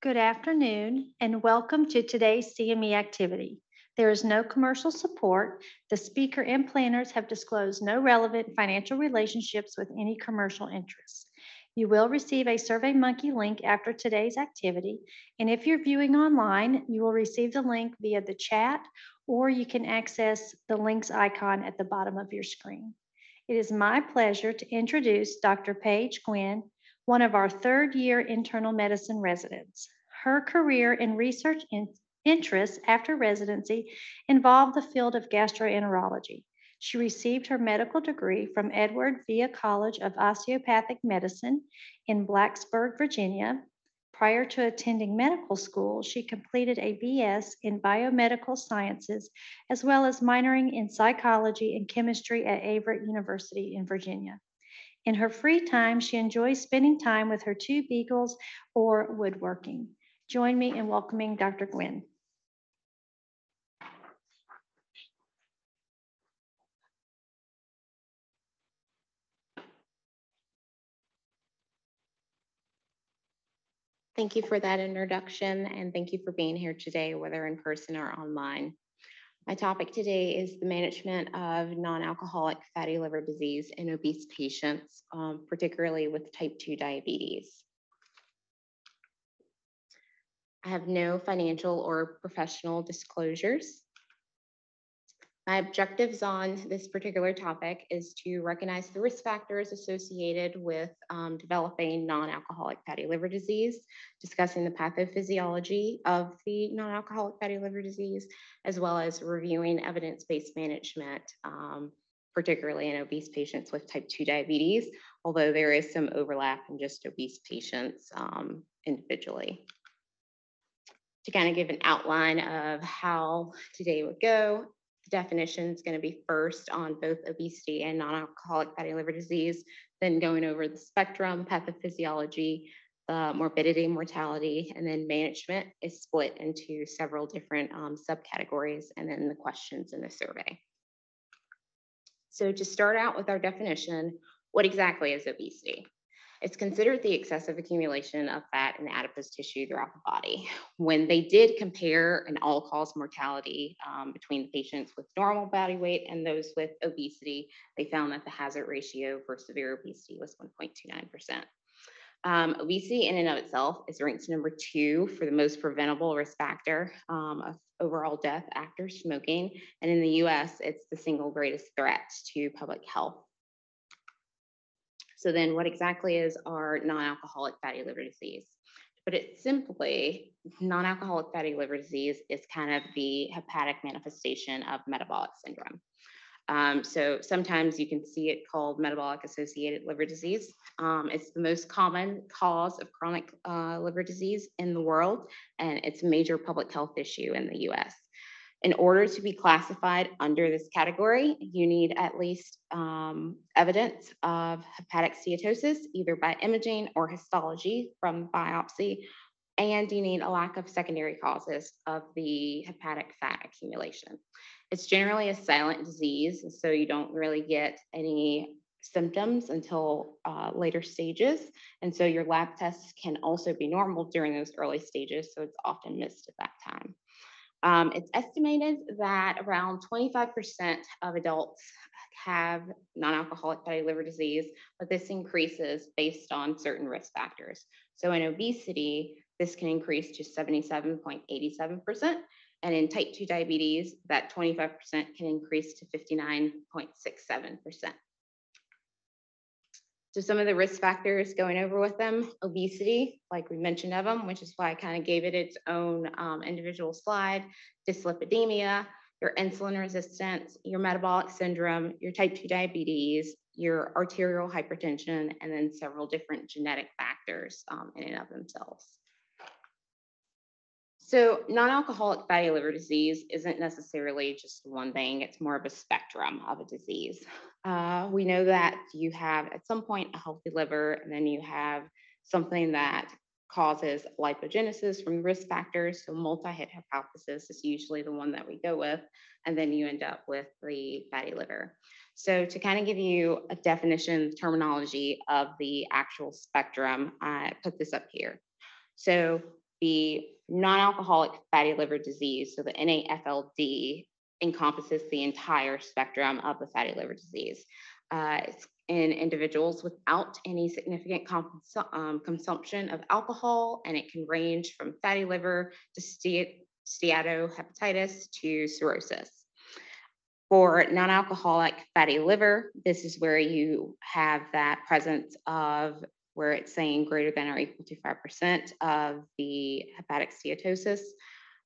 Good afternoon and welcome to today's CME activity. There is no commercial support. The speaker and planners have disclosed no relevant financial relationships with any commercial interests. You will receive a SurveyMonkey link after today's activity, and if you're viewing online, you will receive the link via the chat or you can access the links icon at the bottom of your screen. It is my pleasure to introduce Dr. Paige Gwynn, one of our third year internal medicine residents. Her career and research in interests after residency involved the field of gastroenterology. She received her medical degree from Edward Via College of Osteopathic Medicine in Blacksburg, Virginia. Prior to attending medical school, she completed a BS in biomedical sciences, as well as minoring in psychology and chemistry at Averett University in Virginia. In her free time, she enjoys spending time with her two beagles or woodworking. Join me in welcoming Dr. Gwynn. Thank you for that introduction and thank you for being here today, whether in person or online. My topic today is the management of non-alcoholic fatty liver disease in obese patients, um, particularly with type 2 diabetes. I have no financial or professional disclosures. My objectives on this particular topic is to recognize the risk factors associated with um, developing non-alcoholic fatty liver disease, discussing the pathophysiology of the non-alcoholic fatty liver disease, as well as reviewing evidence-based management, um, particularly in obese patients with type 2 diabetes, although there is some overlap in just obese patients um, individually. To kind of give an outline of how today would go, definition is going to be first on both obesity and non-alcoholic fatty liver disease, then going over the spectrum, pathophysiology, the morbidity, mortality, and then management is split into several different um, subcategories, and then the questions in the survey. So to start out with our definition, what exactly is obesity? It's considered the excessive accumulation of fat in the adipose tissue throughout the body. When they did compare an all-cause mortality um, between patients with normal body weight and those with obesity, they found that the hazard ratio for severe obesity was 1.29%. Um, obesity in and of itself is ranked number two for the most preventable risk factor um, of overall death after smoking. And in the US, it's the single greatest threat to public health so then what exactly is our non-alcoholic fatty liver disease? But it simply, non-alcoholic fatty liver disease is kind of the hepatic manifestation of metabolic syndrome. Um, so sometimes you can see it called metabolic associated liver disease. Um, it's the most common cause of chronic uh, liver disease in the world, and it's a major public health issue in the US. In order to be classified under this category, you need at least um, evidence of hepatic steatosis, either by imaging or histology from biopsy, and you need a lack of secondary causes of the hepatic fat accumulation. It's generally a silent disease, so you don't really get any symptoms until uh, later stages. And so your lab tests can also be normal during those early stages, so it's often missed at that time. Um, it's estimated that around 25% of adults have non-alcoholic fatty liver disease, but this increases based on certain risk factors. So in obesity, this can increase to 77.87%, and in type 2 diabetes, that 25% can increase to 59.67%. So some of the risk factors going over with them, obesity, like we mentioned of them, which is why I kind of gave it its own um, individual slide, dyslipidemia, your insulin resistance, your metabolic syndrome, your type 2 diabetes, your arterial hypertension, and then several different genetic factors um, in and of themselves. So non-alcoholic fatty liver disease isn't necessarily just one thing, it's more of a spectrum of a disease. Uh, we know that you have at some point a healthy liver, and then you have something that causes lipogenesis from risk factors. So multi-hit hypothesis is usually the one that we go with, and then you end up with the fatty liver. So to kind of give you a definition, terminology of the actual spectrum, I put this up here. So the non-alcoholic fatty liver disease, so the NAFLD, encompasses the entire spectrum of the fatty liver disease. Uh, in individuals without any significant um, consumption of alcohol, and it can range from fatty liver to ste- steatohepatitis to cirrhosis. For non-alcoholic fatty liver, this is where you have that presence of where it's saying greater than or equal to 5% of the hepatic steatosis,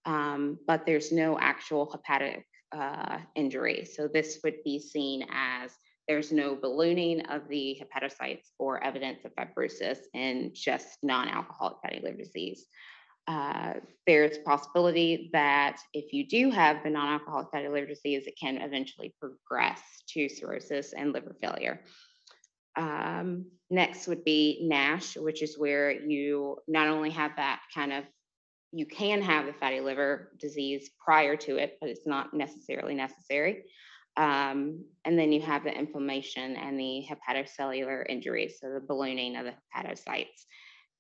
um, but there's no actual hepatic uh, injury. So this would be seen as there's no ballooning of the hepatocytes or evidence of fibrosis in just non-alcoholic fatty liver disease. Uh, there's possibility that if you do have the non-alcoholic fatty liver disease, it can eventually progress to cirrhosis and liver failure. Um, next would be NASH, which is where you not only have that kind of, you can have the fatty liver disease prior to it, but it's not necessarily necessary. Um, and then you have the inflammation and the hepatocellular injuries, so the ballooning of the hepatocytes.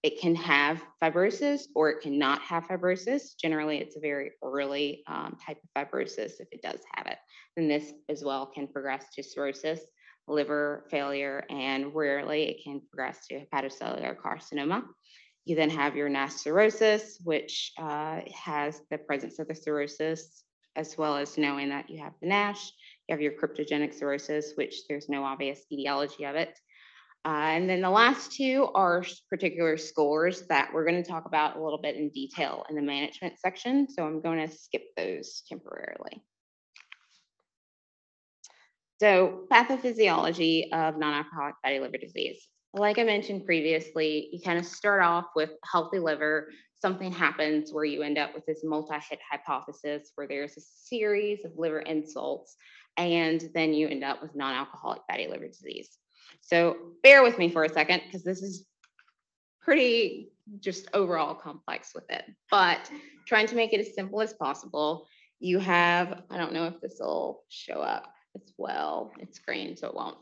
It can have fibrosis or it cannot have fibrosis. Generally, it's a very early um, type of fibrosis if it does have it. Then this as well can progress to cirrhosis, liver failure, and rarely it can progress to hepatocellular carcinoma. You then have your NASH cirrhosis, which uh, has the presence of the cirrhosis, as well as knowing that you have the NASH. You have your cryptogenic cirrhosis, which there's no obvious etiology of it. Uh, and then the last two are particular scores that we're going to talk about a little bit in detail in the management section. So I'm going to skip those temporarily. So pathophysiology of non-alcoholic fatty liver disease. Like I mentioned previously, you kind of start off with healthy liver. Something happens where you end up with this multi-hit hypothesis where there's a series of liver insults and then you end up with non-alcoholic fatty liver disease. So bear with me for a second because this is pretty just overall complex with it, but trying to make it as simple as possible. You have, I don't know if this will show up as well. It's green, so it won't.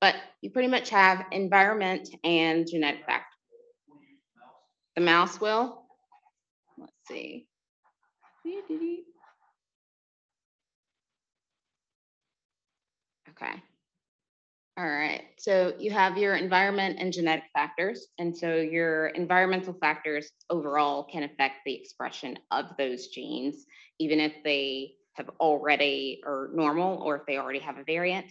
But you pretty much have environment and genetic factor. The mouse will. Let's see. Okay. All right, so you have your environment and genetic factors. And so your environmental factors overall can affect the expression of those genes, even if they have already are normal or if they already have a variant,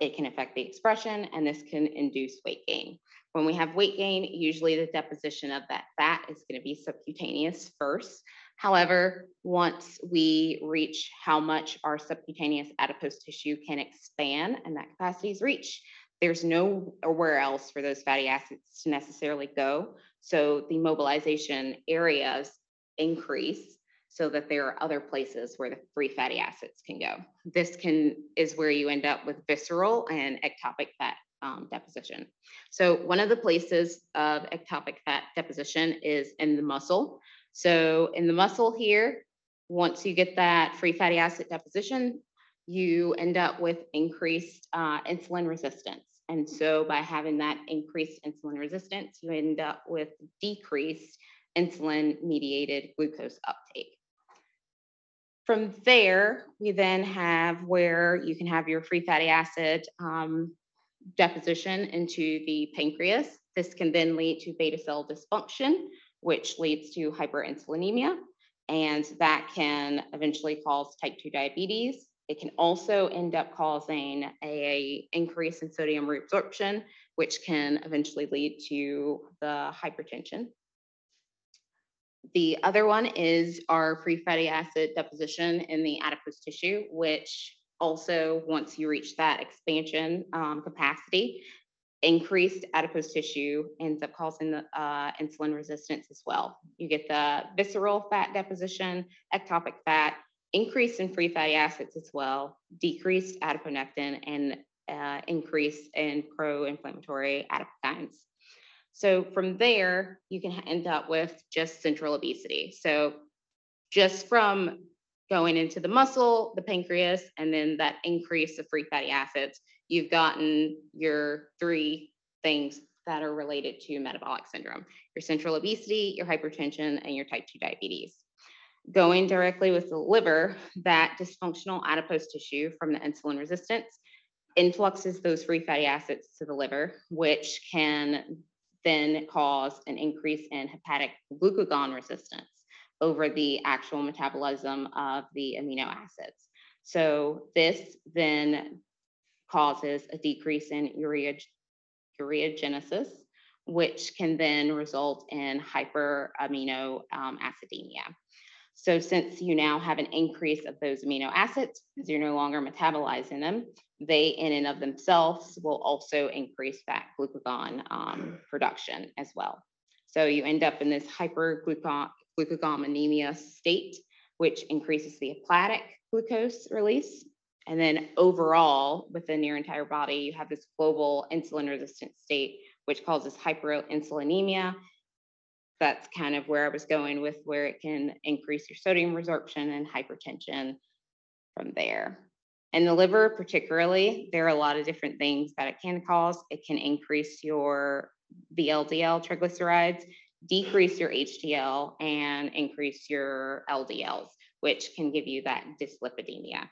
it can affect the expression and this can induce weight gain. When we have weight gain, usually the deposition of that fat is going to be subcutaneous first. However, once we reach how much our subcutaneous adipose tissue can expand and that capacity is reached, there's nowhere else for those fatty acids to necessarily go. So the mobilization areas increase so that there are other places where the free fatty acids can go. This can is where you end up with visceral and ectopic fat um, deposition. So one of the places of ectopic fat deposition is in the muscle. So in the muscle here, once you get that free fatty acid deposition, you end up with increased uh, insulin resistance. And so by having that increased insulin resistance, you end up with decreased insulin mediated glucose uptake. From there, we then have where you can have your free fatty acid um, deposition into the pancreas. This can then lead to beta cell dysfunction, which leads to hyperinsulinemia, and that can eventually cause type 2 diabetes. It can also end up causing a increase in sodium reabsorption, which can eventually lead to the hypertension. The other one is our free fatty acid deposition in the adipose tissue, which also, once you reach that expansion um, capacity, increased adipose tissue ends up causing the uh, insulin resistance as well. You get the visceral fat deposition, ectopic fat, increase in free fatty acids as well, decreased adiponectin, and uh, increase in pro-inflammatory adipokines. So from there, you can end up with just central obesity. So just from going into the muscle, the pancreas, and then that increase of free fatty acids, you've gotten your three things that are related to metabolic syndrome, your central obesity, your hypertension, and your type 2 diabetes. Going directly with the liver, that dysfunctional adipose tissue from the insulin resistance influxes those free fatty acids to the liver, which can then cause an increase in hepatic glucagon resistance over the actual metabolism of the amino acids. So this then causes a decrease in urea, ureagenesis, which can then result in hyperamino um, acidemia. So since you now have an increase of those amino acids, because you're no longer metabolizing them, they in and of themselves will also increase that glucagon um, production as well. So you end up in this hyperglucagonemia state, which increases the hepatic glucose release. And then overall, within your entire body, you have this global insulin resistant state, which causes hyperinsulinemia. That's kind of where I was going with where it can increase your sodium resorption and hypertension from there. And the liver, particularly, there are a lot of different things that it can cause. It can increase your VLDL triglycerides, decrease your HDL, and increase your LDLs, which can give you that dyslipidemia.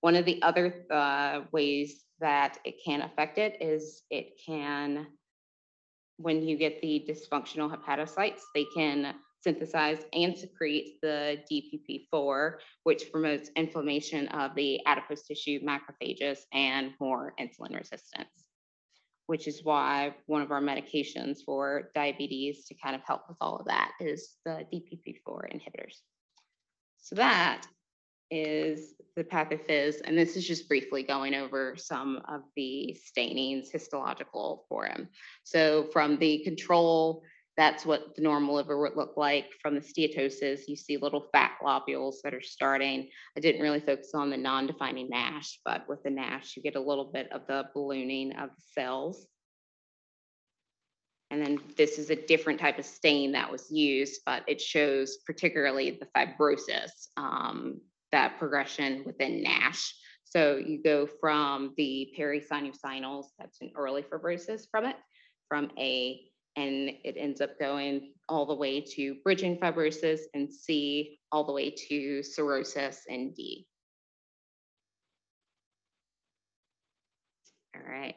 One of the other uh, ways that it can affect it is it can, when you get the dysfunctional hepatocytes, they can synthesize and secrete the DPP4, which promotes inflammation of the adipose tissue macrophages and more insulin resistance, which is why one of our medications for diabetes to kind of help with all of that is the DPP4 inhibitors. So that is the pathophys, and this is just briefly going over some of the stainings histological for him. So from the control that's what the normal liver would look like. From the steatosis, you see little fat globules that are starting. I didn't really focus on the non-defining NASH, but with the NASH, you get a little bit of the ballooning of the cells. And then this is a different type of stain that was used, but it shows particularly the fibrosis, um, that progression within NASH. So you go from the perisinus that's an early fibrosis from it, from a and it ends up going all the way to bridging fibrosis and C, all the way to cirrhosis and D. All right,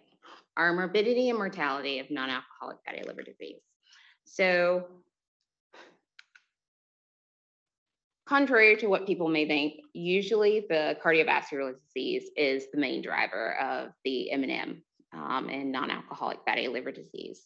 our morbidity and mortality of non-alcoholic fatty liver disease. So contrary to what people may think, usually the cardiovascular disease is the main driver of the M&M um, and non-alcoholic fatty liver disease.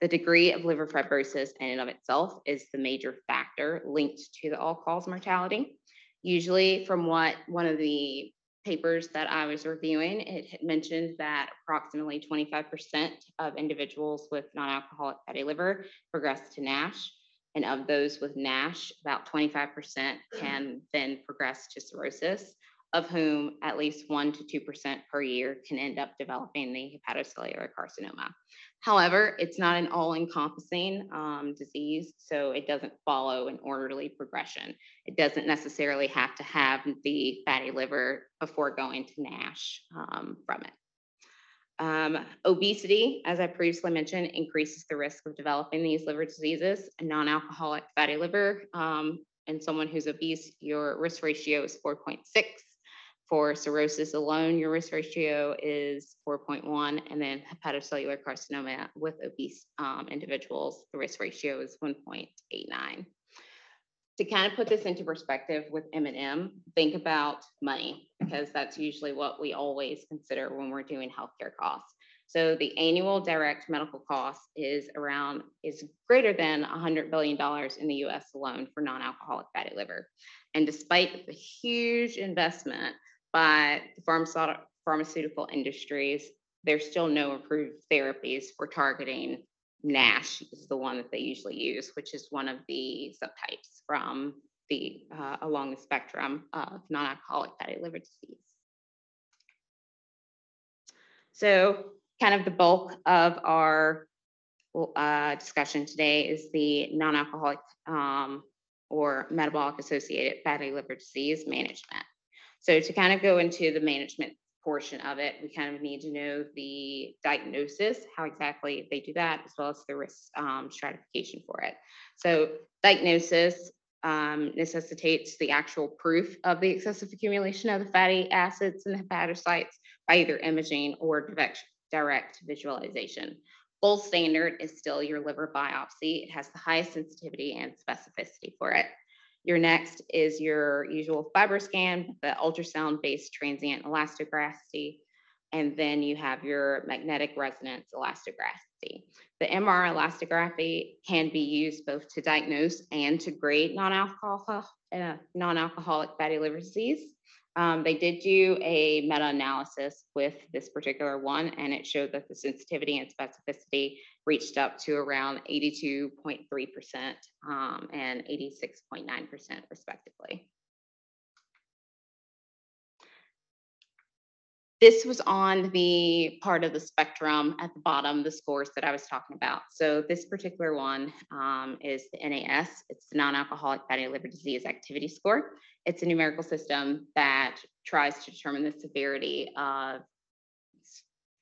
The degree of liver fibrosis in and of itself is the major factor linked to the all-cause mortality. Usually from what one of the papers that I was reviewing, it mentioned that approximately 25% of individuals with non-alcoholic fatty liver progress to NASH. And of those with NASH, about 25% can then progress to cirrhosis, of whom at least 1% to 2% per year can end up developing the hepatocellular carcinoma. However, it's not an all-encompassing um, disease, so it doesn't follow an orderly progression. It doesn't necessarily have to have the fatty liver before going to NASH um, from it. Um, obesity, as I previously mentioned, increases the risk of developing these liver diseases. A non-alcoholic fatty liver um, and someone who's obese, your risk ratio is 4.6 for cirrhosis alone, your risk ratio is 4.1, and then hepatocellular carcinoma with obese um, individuals, the risk ratio is 1.89. To kind of put this into perspective with M&M, think about money, because that's usually what we always consider when we're doing healthcare costs. So the annual direct medical cost is around, is greater than $100 billion in the US alone for non-alcoholic fatty liver. And despite the huge investment but the pharmaceutical industries, there's still no approved therapies for targeting NASH is the one that they usually use, which is one of the subtypes from the uh, along the spectrum of non-alcoholic fatty liver disease. So kind of the bulk of our uh, discussion today is the non-alcoholic um, or metabolic associated fatty liver disease management. So to kind of go into the management portion of it. We kind of need to know the diagnosis, how exactly they do that, as well as the risk um, stratification for it. So diagnosis um, necessitates the actual proof of the excessive accumulation of the fatty acids in the hepatocytes by either imaging or direct, direct visualization. Gold standard is still your liver biopsy. It has the highest sensitivity and specificity for it. Your next is your usual FibroScan, the ultrasound-based transient elastography, and then you have your magnetic resonance elastography. The MR elastography can be used both to diagnose and to grade non-alcoholic, uh, non-alcoholic fatty liver disease. Um, they did do a meta-analysis with this particular one, and it showed that the sensitivity and specificity reached up to around 82.3% um, and 86.9% respectively. This was on the part of the spectrum at the bottom, the scores that I was talking about. So this particular one um, is the NAS. It's the non-alcoholic fatty liver disease activity score. It's a numerical system that tries to determine the severity of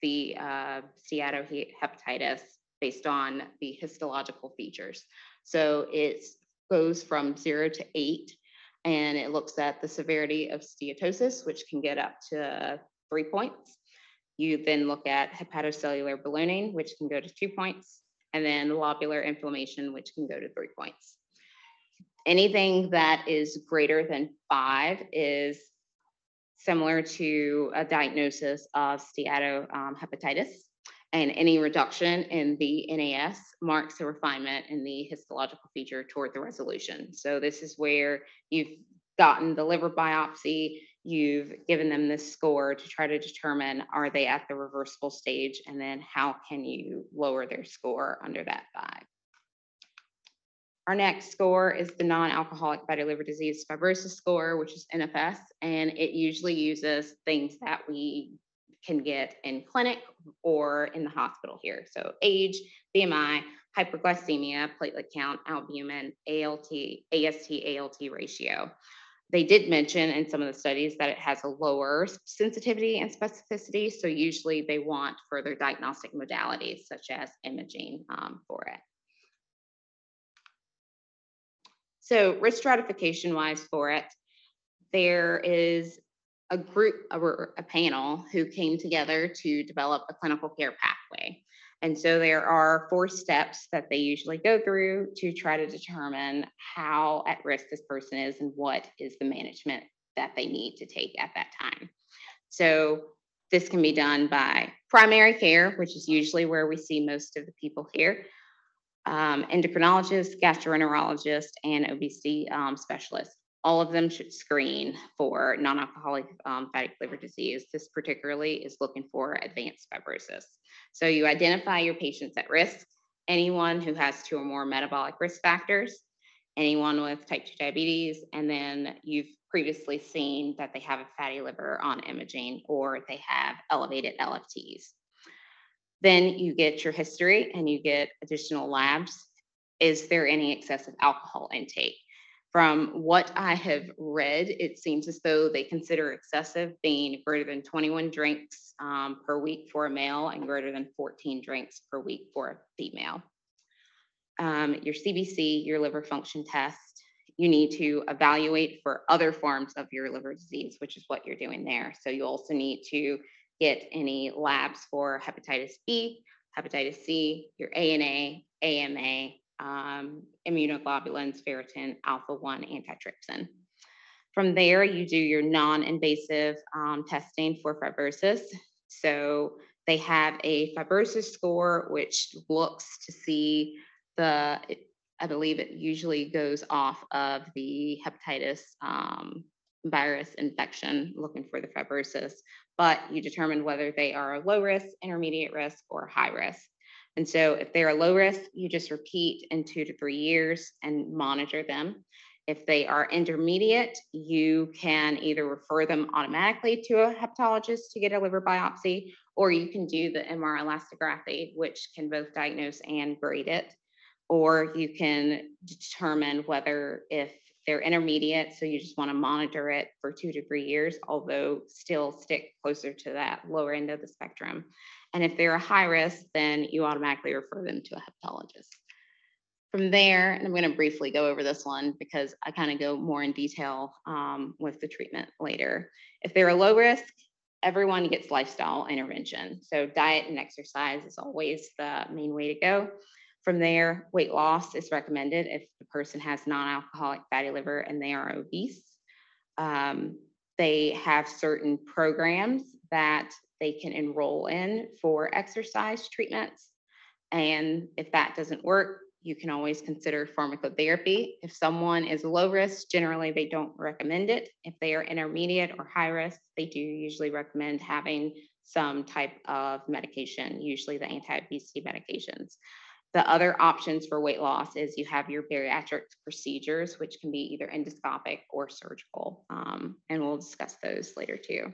the uh, steatohepatitis based on the histological features. So it goes from zero to eight, and it looks at the severity of steatosis, which can get up to three points. You then look at hepatocellular ballooning, which can go to two points, and then lobular inflammation, which can go to three points. Anything that is greater than five is similar to a diagnosis of steatohepatitis. Um, and any reduction in the NAS marks a refinement in the histological feature toward the resolution. So this is where you've gotten the liver biopsy, you've given them this score to try to determine are they at the reversible stage, and then how can you lower their score under that five. Our next score is the non-alcoholic fatty liver disease fibrosis score, which is NFS, and it usually uses things that we can get in clinic or in the hospital here. So age, BMI, hyperglycemia, platelet count, albumin, ALT, AST, ALT ratio. They did mention in some of the studies that it has a lower sensitivity and specificity. So usually they want further diagnostic modalities such as imaging um, for it. So risk stratification wise for it, there is a group or a panel who came together to develop a clinical care pathway. And so there are four steps that they usually go through to try to determine how at risk this person is and what is the management that they need to take at that time. So this can be done by primary care, which is usually where we see most of the people here, um, endocrinologist, gastroenterologist, and obesity um, specialist all of them should screen for non-alcoholic um, fatty liver disease. This particularly is looking for advanced fibrosis. So you identify your patients at risk, anyone who has two or more metabolic risk factors, anyone with type 2 diabetes, and then you've previously seen that they have a fatty liver on imaging or they have elevated LFTs. Then you get your history and you get additional labs. Is there any excessive alcohol intake? From what I have read, it seems as though they consider excessive being greater than 21 drinks um, per week for a male and greater than 14 drinks per week for a female. Um, your CBC, your liver function test, you need to evaluate for other forms of your liver disease, which is what you're doing there. So you also need to get any labs for hepatitis B, hepatitis C, your ANA, AMA, um, immunoglobulins, ferritin, alpha-1 antitrypsin. From there, you do your non-invasive um, testing for fibrosis. So they have a fibrosis score, which looks to see the, I believe it usually goes off of the hepatitis um, virus infection, looking for the fibrosis, but you determine whether they are a low risk, intermediate risk, or high risk. And so if they're low risk, you just repeat in two to three years and monitor them. If they are intermediate, you can either refer them automatically to a hepatologist to get a liver biopsy, or you can do the MR elastography, which can both diagnose and grade it. Or you can determine whether if they're intermediate, so you just want to monitor it for two to three years, although still stick closer to that lower end of the spectrum. And if they're a high risk, then you automatically refer them to a hepatologist. From there, and I'm going to briefly go over this one because I kind of go more in detail um, with the treatment later. If they're a low risk, everyone gets lifestyle intervention. So diet and exercise is always the main way to go. From there, weight loss is recommended if the person has non-alcoholic fatty liver and they are obese. Um, they have certain programs that they can enroll in for exercise treatments. And if that doesn't work, you can always consider pharmacotherapy. If someone is low risk, generally they don't recommend it. If they are intermediate or high risk, they do usually recommend having some type of medication, usually the anti-obesity medications. The other options for weight loss is you have your bariatric procedures, which can be either endoscopic or surgical. Um, and we'll discuss those later too.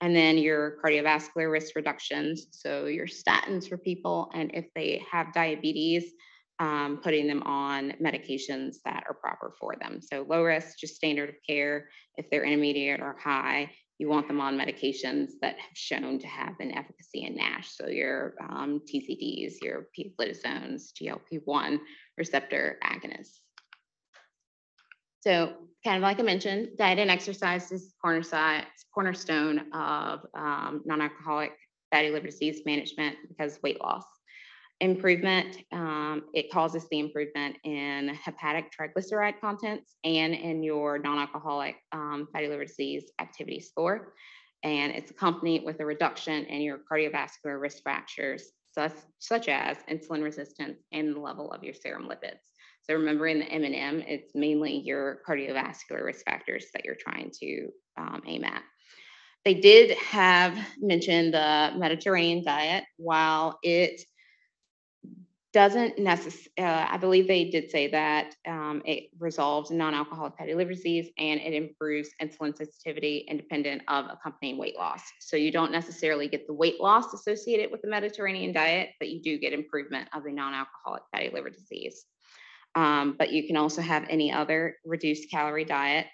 And then your cardiovascular risk reductions. So your statins for people, and if they have diabetes, um, putting them on medications that are proper for them. So low risk, just standard of care. If they're intermediate or high, you want them on medications that have shown to have an efficacy in NASH. So your um, TZDs, your pioglitazones, GLP-1 receptor agonists. So kind of like I mentioned, diet and exercise is cornerstone cornerstone of um, non-alcoholic fatty liver disease management because weight loss improvement. Um, it causes the improvement in hepatic triglyceride contents and in your non-alcoholic um, fatty liver disease activity score. And it's accompanied with a reduction in your cardiovascular risk factors, such, such as insulin resistance and the level of your serum lipids. So remember in the M&M, it's mainly your cardiovascular risk factors that you're trying to um, aim at. They did have mentioned the Mediterranean diet. While it doesn't necessarily, uh, I believe they did say that um, it resolves non-alcoholic fatty liver disease and it improves insulin sensitivity independent of accompanying weight loss. So you don't necessarily get the weight loss associated with the Mediterranean diet, but you do get improvement of the non-alcoholic fatty liver disease. Um, but you can also have any other reduced calorie diet.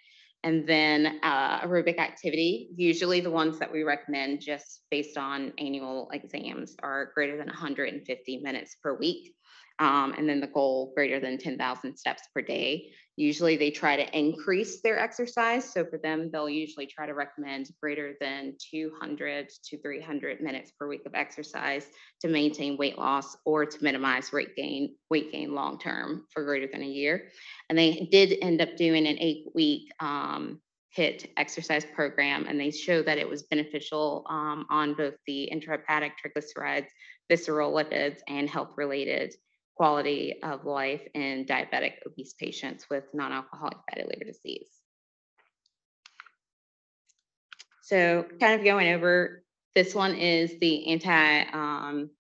And then uh, aerobic activity, usually the ones that we recommend just based on annual exams are greater than 150 minutes per week. Um, and then the goal greater than 10,000 steps per day. Usually they try to increase their exercise. So for them, they'll usually try to recommend greater than 200 to 300 minutes per week of exercise to maintain weight loss or to minimize weight gain, weight gain long term for greater than a year. And they did end up doing an eight week um, HIIT exercise program, and they show that it was beneficial um, on both the intrahepatic triglycerides, visceral lipids, and health related quality of life in diabetic obese patients with non-alcoholic fatty liver disease. So kind of going over, this one is the anti um,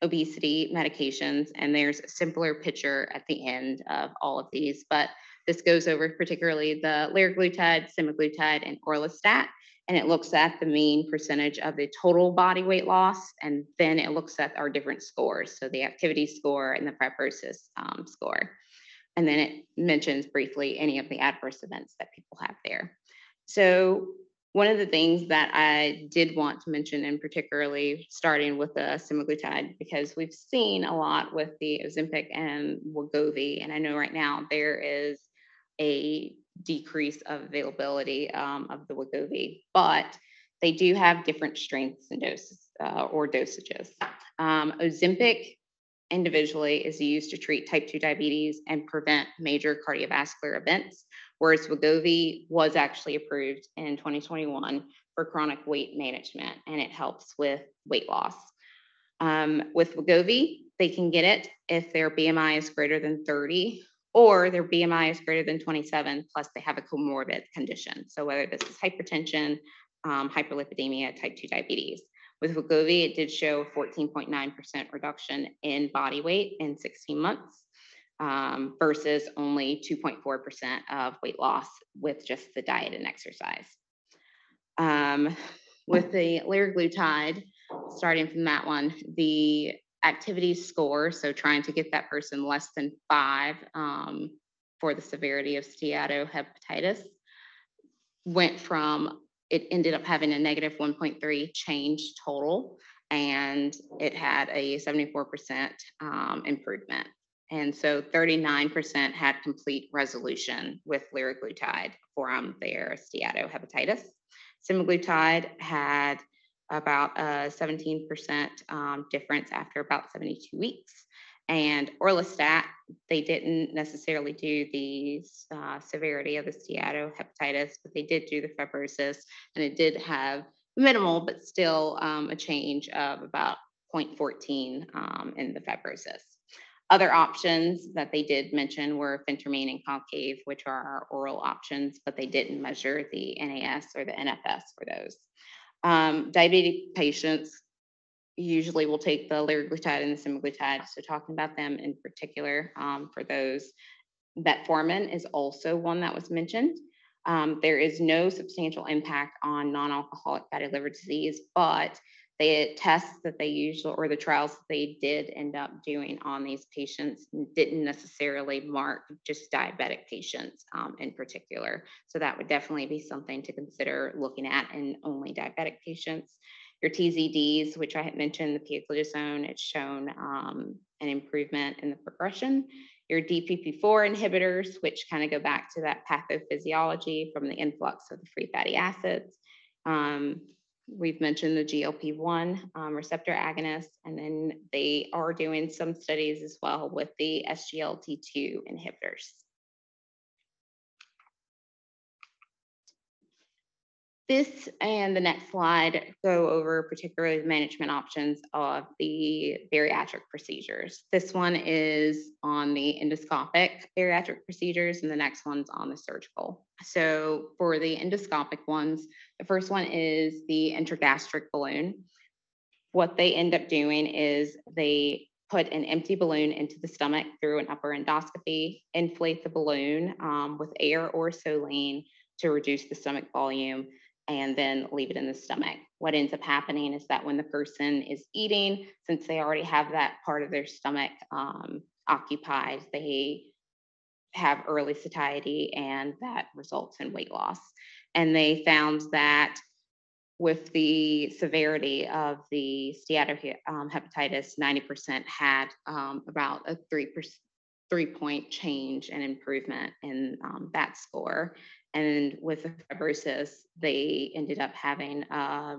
obesity medications, and there's a simpler picture at the end of all of these, but this goes over particularly the liraglutide, semaglutide, and orlistat and it looks at the mean percentage of the total body weight loss, and then it looks at our different scores, so the activity score and the fibrosis um, score. And then it mentions briefly any of the adverse events that people have there. So one of the things that I did want to mention, and particularly starting with the semaglutide, because we've seen a lot with the Ozempic and Wegovy, and I know right now there is a decrease of availability um, of the Wegovy, but they do have different strengths and doses uh, or dosages. Um, Ozempic individually is used to treat type 2 diabetes and prevent major cardiovascular events, whereas Wegovy was actually approved in 2021 for chronic weight management and it helps with weight loss. Um, with Wegovy, they can get it if their BMI is greater than 30 or their BMI is greater than 27, plus they have a comorbid condition. So whether this is hypertension, um, hyperlipidemia, type 2 diabetes. With Wegovy, it did show 14.9% reduction in body weight in 16 months um, versus only 2.4% of weight loss with just the diet and exercise. Um, with the liraglutide, starting from that one, the activity score, so trying to get that person less than five um, for the severity of steatohepatitis, went from, it ended up having a negative 1.3 change total, and it had a 74% um, improvement. And so 39% had complete resolution with liraglutide from their steatohepatitis. Semaglutide had about a 17% um, difference after about 72 weeks. And orlistat, they didn't necessarily do the uh, severity of the steatohepatitis, but they did do the fibrosis, and it did have minimal, but still um, a change of about 0.14 um, in the fibrosis. Other options that they did mention were phentermine and Contrave, which are our oral options, but they didn't measure the NAS or the NFS for those. Um, diabetic patients usually will take the liraglutide and the semaglutide. So talking about them in particular um, for those, metformin is also one that was mentioned. Um, there is no substantial impact on non-alcoholic fatty liver disease, but the tests that they usually, or the trials that they did end up doing on these patients didn't necessarily mark just diabetic patients um, in particular. So that would definitely be something to consider looking at in only diabetic patients. Your TZDs, which I had mentioned, the pioglitazone, it's shown um, an improvement in the progression. Your DPP4 inhibitors, which kind of go back to that pathophysiology from the influx of the free fatty acids. Um, We've mentioned the GLP-1 um, receptor agonist, and then they are doing some studies as well with the SGLT2 inhibitors. This and the next slide go over particularly the management options of the bariatric procedures. This one is on the endoscopic bariatric procedures and the next one's on the surgical. So for the endoscopic ones, the first one is the intragastric balloon. What they end up doing is they put an empty balloon into the stomach through an upper endoscopy, inflate the balloon um, with air or saline to reduce the stomach volume and then leave it in the stomach. What ends up happening is that when the person is eating, since they already have that part of their stomach um, occupied, they have early satiety and that results in weight loss. And they found that with the severity of the steatohepatitis, um, 90% had um, about a 3%, three point change and improvement in um, that score. And with the fibrosis, they ended up having uh,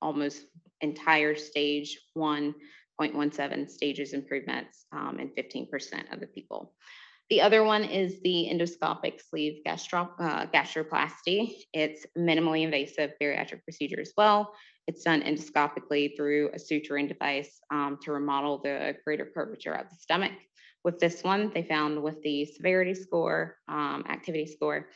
almost entire stage 1.17 stages improvements um, in 15% of the people. The other one is the endoscopic sleeve gastro, uh, gastroplasty. It's minimally invasive bariatric procedure as well. It's done endoscopically through a suturing device um, to remodel the greater curvature of the stomach. With this one, they found with the severity score, um, activity score,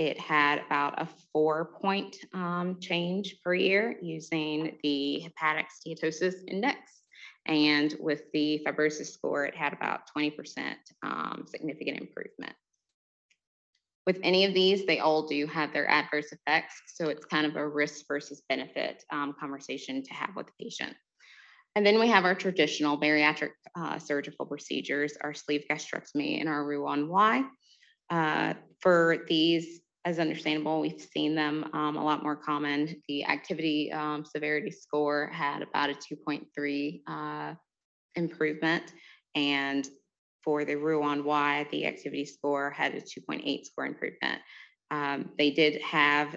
it had about a four point um, change per year using the hepatic steatosis index. And with the fibrosis score, it had about 20% um, significant improvement. With any of these, they all do have their adverse effects. So it's kind of a risk versus benefit um, conversation to have with the patient. And then we have our traditional bariatric uh, surgical procedures, our sleeve gastrectomy and our Roux-en-Y. Uh, for these, as understandable, we've seen them um, a lot more common. The activity um, severity score had about a 2.3 uh, improvement. And for the Roux-en-Y, the activity score had a 2.8 score improvement. Um, they did have,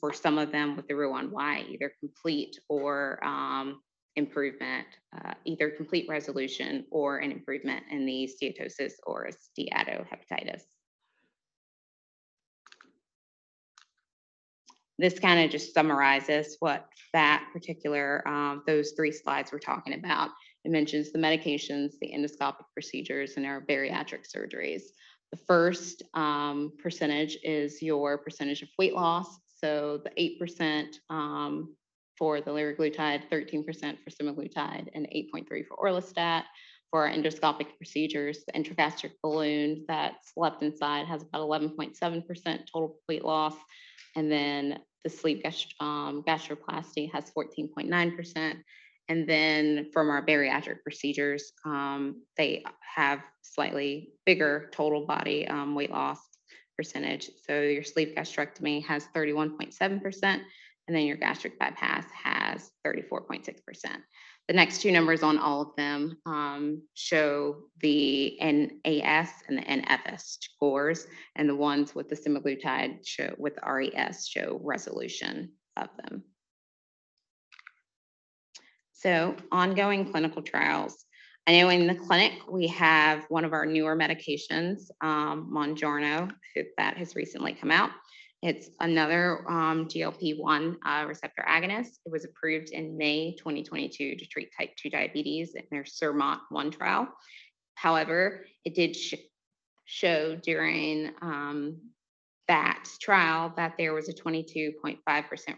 for some of them with the Roux-en-Y, either complete or um, improvement, uh, either complete resolution or an improvement in the steatosis or steatohepatitis. This kind of just summarizes what that particular, um, those three slides we're talking about. It mentions the medications, the endoscopic procedures, and our bariatric surgeries. The first um, percentage is your percentage of weight loss. So the 8% um, for the liraglutide, 13% for semaglutide, and 8.3 for orlistat. For our endoscopic procedures, the intragastric balloon that's left inside has about 11.7% total weight loss. And then the gast um, gastroplasty has 14.9%. And then from our bariatric procedures, um, they have slightly bigger total body um, weight loss percentage. So your sleeve gastrectomy has thirty-one point seven percent, and then your gastric bypass has thirty-four point six percent. The next two numbers on all of them um, show the NAS and the NFS scores, and the ones with the semaglutide show with RES show resolution of them. So ongoing clinical trials. I know in the clinic, we have one of our newer medications, um, that has recently come out. It's another um, GLP-1 uh, receptor agonist. It was approved in May 2022 to treat type 2 diabetes in their SURMOUNT 1 trial. However, it did sh- show during um, that trial that there was a 22.5%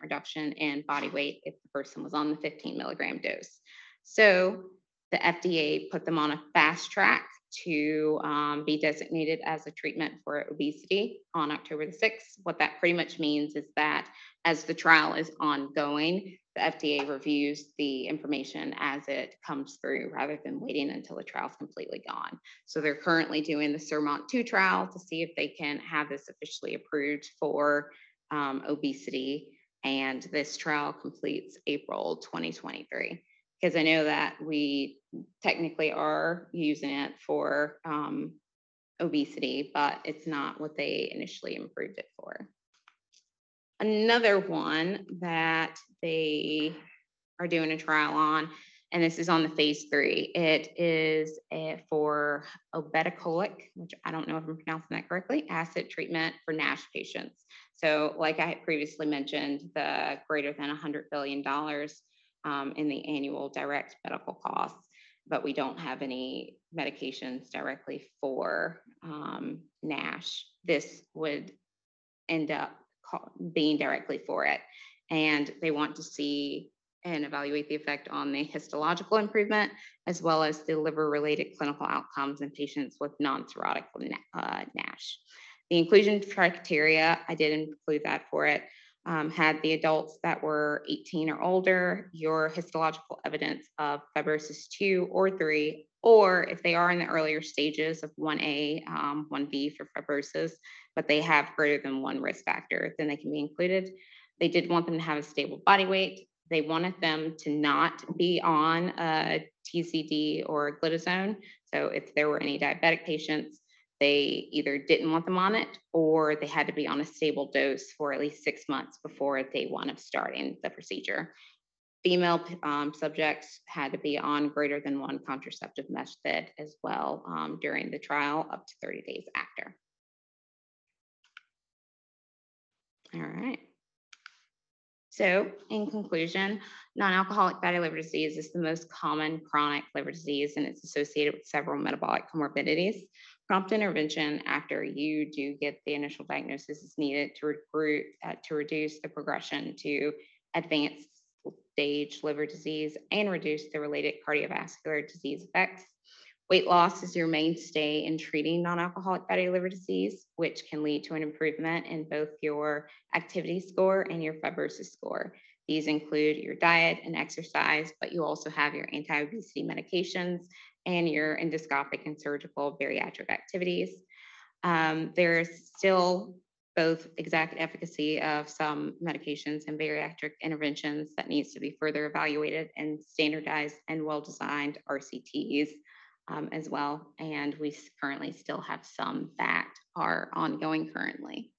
reduction in body weight if the person was on the 15 milligram dose. So the FDA put them on a fast track to um, be designated as a treatment for obesity on October the 6th. What that pretty much means is that as the trial is ongoing, the FDA reviews the information as it comes through rather than waiting until the trial's completely gone. So they're currently doing the SURMOUNT 2 trial to see if they can have this officially approved for um, obesity. And this trial completes April 2023. Because I know that we technically are using it for um, obesity, but it's not what they initially improved it for. Another one that they are doing a trial on, and this is on the phase three. It is for obeticholic, which I don't know if I'm pronouncing that correctly, acid treatment for NASH patients. So like I previously mentioned, the greater than $100 billion um, in the annual direct medical costs, but we don't have any medications directly for um, NASH. This would end up being directly for it. And they want to see and evaluate the effect on the histological improvement as well as the liver-related clinical outcomes in patients with non-cirrhotic uh, NASH. The inclusion criteria, I did include that for it, um, had the adults that were 18 or older, your histological evidence of fibrosis 2 or 3, or if they are in the earlier stages of 1A, um, 1B for fibrosis, but they have greater than one risk factor, then they can be included. They did want them to have a stable body weight. They wanted them to not be on a TZD or glitazone. So if there were any diabetic patients, they either didn't want them on it or they had to be on a stable dose for at least six months before day one of starting the procedure. Female um, subjects had to be on greater than one contraceptive method as well um, during the trial up to 30 days after. All right. So in conclusion, non-alcoholic fatty liver disease is the most common chronic liver disease and it's associated with several metabolic comorbidities. Prompt intervention after you do get the initial diagnosis is needed to recruit, uh, to reduce the progression to advanced stage liver disease and reduce the related cardiovascular disease effects. Weight loss is your mainstay in treating non-alcoholic fatty liver disease, which can lead to an improvement in both your activity score and your fibrosis score. These include your diet and exercise, but you also have your anti-obesity medications and your endoscopic and surgical bariatric activities. Um, there's still both exact efficacy of some medications and bariatric interventions that needs to be further evaluated and standardized and well-designed RCTs um, as well. And we currently still have some that are ongoing currently.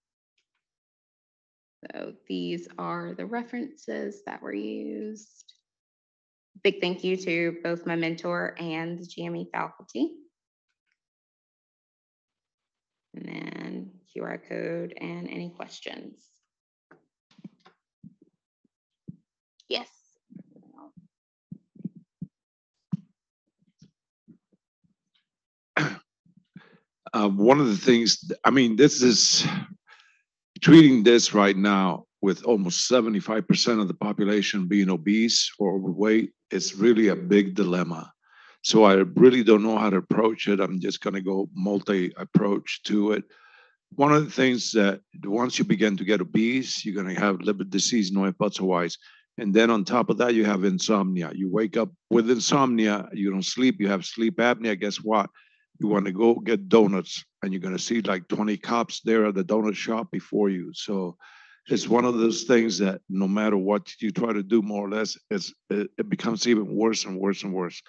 So these are the references that were used. Big thank you to both my mentor and the GME faculty. And then QR code and any questions. Yes. Uh, one of the things, I mean, this is treating this right now with almost seventy-five percent of the population being obese or overweight, it's really a big dilemma. So I really don't know how to approach it. I'm just gonna go multi-approach to it. One of the things that once you begin to get obese, you're gonna have liver disease, no ifs, buts, or. And then on top of that, you have insomnia. You wake up with insomnia, you don't sleep, you have sleep apnea. Guess what? You want to go get donuts and you're going to see like 20 cops there at the donut shop before you. So it's one of those things that no matter what you try to do, more or less, it's, it, becomes even worse and worse and worse.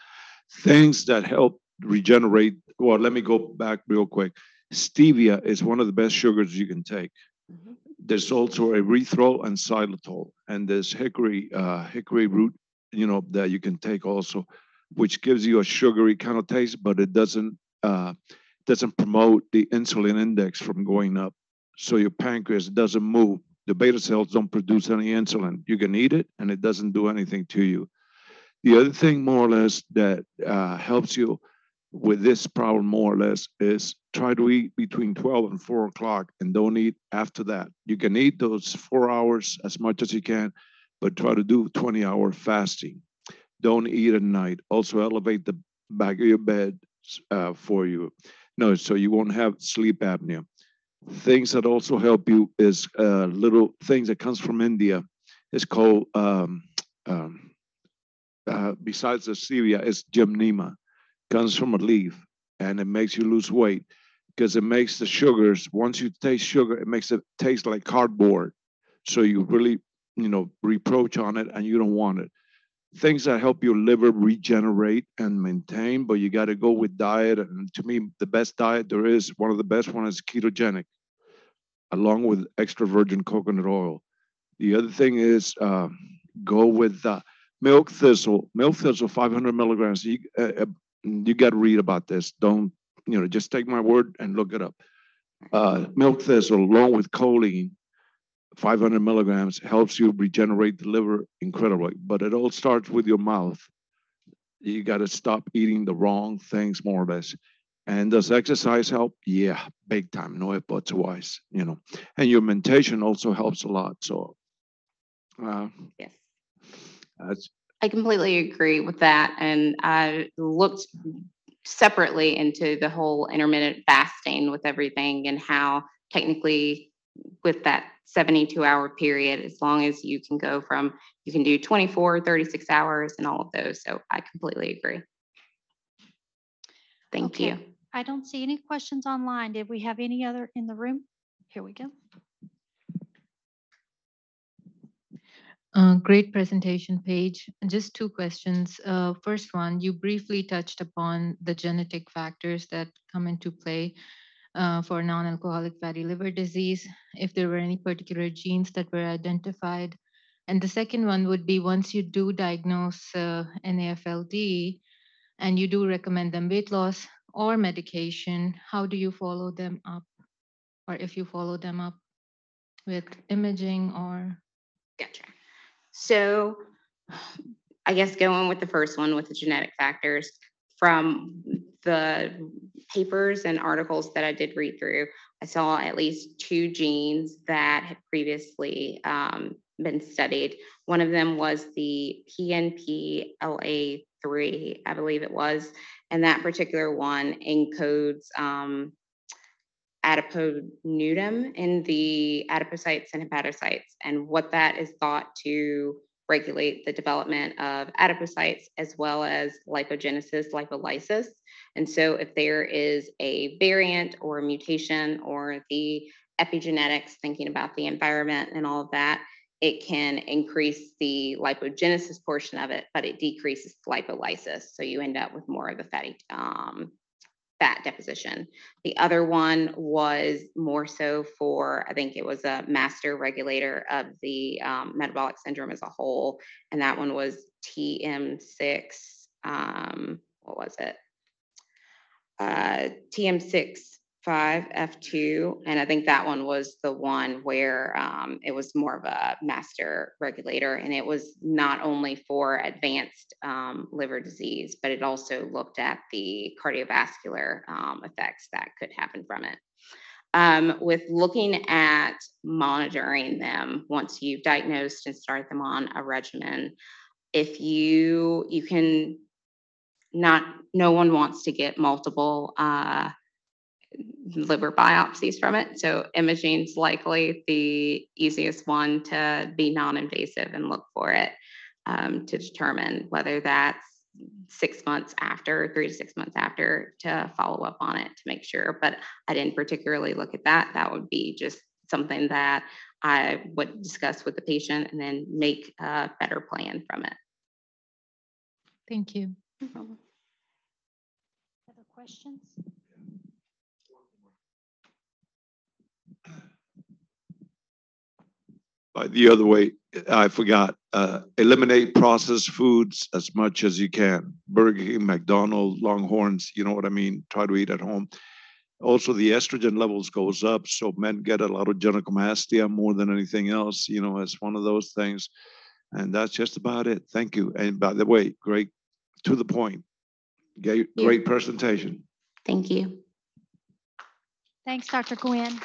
Things that help regenerate. Well, let me go back real quick. Stevia is one of the best sugars you can take. Mhm. There's also erythritol and xylitol, and there's chicory uh, chicory root, you know, that you can take also, which gives you a sugary kind of taste, but it doesn't uh, doesn't promote the insulin index from going up. So your pancreas doesn't move. The beta cells don't produce any insulin. You can eat it, and it doesn't do anything to you. The other thing, more or less, that uh, helps you with this problem, more or less, is try to eat between 12 and 4 o'clock and don't eat after that. You can eat those four hours as much as you can, but try to do 20 hour fasting. Don't eat at night. Also, elevate the back of your bed uh, for you. No, so you won't have sleep apnea. Things that also help you is uh, little things that comes from India. It's called um, um, uh, besides the stevia, it's gymnema. Comes from a leaf, and it makes you lose weight because it makes the sugars. Once you taste sugar, it makes it taste like cardboard. So you really, you know, reproach on it, and you don't want it. Things that help your liver regenerate and maintain, but you got to go with diet. And to me, the best diet there is, one of the best one is ketogenic, along with extra virgin coconut oil. The other thing is uh, go with uh, milk thistle. Milk thistle, 500 milligrams. You, uh, uh, you got to read about this. Don't, you know, just take my word and look it up. Uh, milk thistle, along with choline, 500 milligrams, helps you regenerate the liver incredibly. But it all starts with your mouth. You got to stop eating the wrong things, more or less. And does exercise help? Yeah, big time. No ifs, buts, whys, you know. And your mentation also helps a lot. So, uh, Yes. that's I completely agree with that. And I looked separately into the whole intermittent fasting with everything and how technically with that 72 hour period, as long as you can go from, you can do 24, 36 hours and all of those. So I completely agree. Thank Okay. you. I don't see any questions online. Did we have any other in the room? Here we go. Uh, Great presentation, Paige. Just two questions. Uh, First one, you briefly touched upon the genetic factors that come into play uh, for non-alcoholic fatty liver disease, if there were any particular genes that were identified. And the second one would be, once you do diagnose uh, NAFLD and you do recommend them weight loss or medication, how do you follow them up? Or if you follow them up with imaging or? Gotcha. So I guess going with the first one with the genetic factors, from the papers and articles that I did read through, I saw at least two genes that had previously um, been studied. One of them was the PNPLA3, I believe it was, and that particular one encodes um, adiponutrin in the adipocytes and hepatocytes, and what that is thought to regulate the development of adipocytes as well as lipogenesis, lipolysis. And so if there is a variant or a mutation or the epigenetics, thinking about the environment and all of that, it can increase the lipogenesis portion of it, but it decreases lipolysis. So you end up with more of the fatty um, fat deposition. The other one was more so for, I think it was a master regulator of the um, metabolic syndrome as a whole. And that one was TM6, um, what was it? Uh, TM6 five F2, and I think that one was the one where um, it was more of a master regulator, and it was not only for advanced um, liver disease, but it also looked at the cardiovascular um, effects that could happen from it. Um, with looking at monitoring them once you've diagnosed and start them on a regimen, if you you can not no one wants to get multiple uh, liver biopsies from it. So imaging's likely the easiest one to be non-invasive and look for it um, to determine whether that's six months after, three to six months after to follow up on it to make sure. But I didn't particularly look at that. That would be just something that I would discuss with the patient and then make a better plan from it. Thank you. No problem. Other questions? The other way, I forgot, uh, eliminate processed foods as much as you can. Burger King, McDonald's, Longhorns, you know what I mean? Try to eat at home. Also, the estrogen levels goes up, so men get a lot of gynecomastia more than anything else, you know, it's one of those things. And that's just about it. Thank you. And by the way, great, to the point. Great, great presentation. Thank you. Thanks, Dr. Gwynn.